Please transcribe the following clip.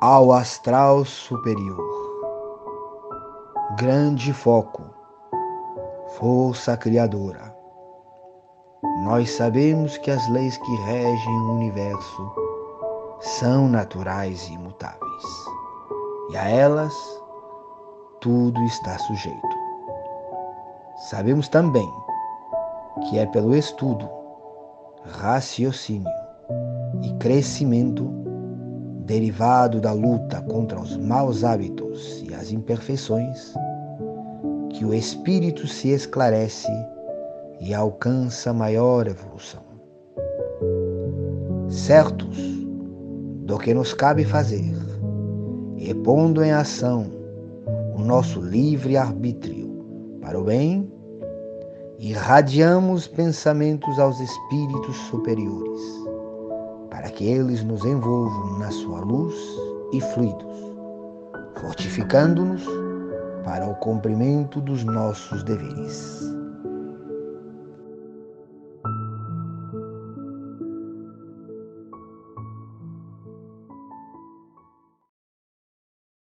ao astral superior. Grande foco, força criadora. Nós sabemos que as leis que regem o universo são naturais e imutáveis, e a elas tudo está sujeito. Sabemos também que é pelo estudo, raciocínio e crescimento derivado da luta contra os maus hábitos e as imperfeições, que o espírito se esclarece e alcança maior evolução. Certos do que nos cabe fazer e pondo em ação o nosso livre arbítrio para o bem, irradiamos pensamentos aos espíritos superiores para que eles nos envolvam na sua luz e fluidos, fortificando-nos para o cumprimento dos nossos deveres.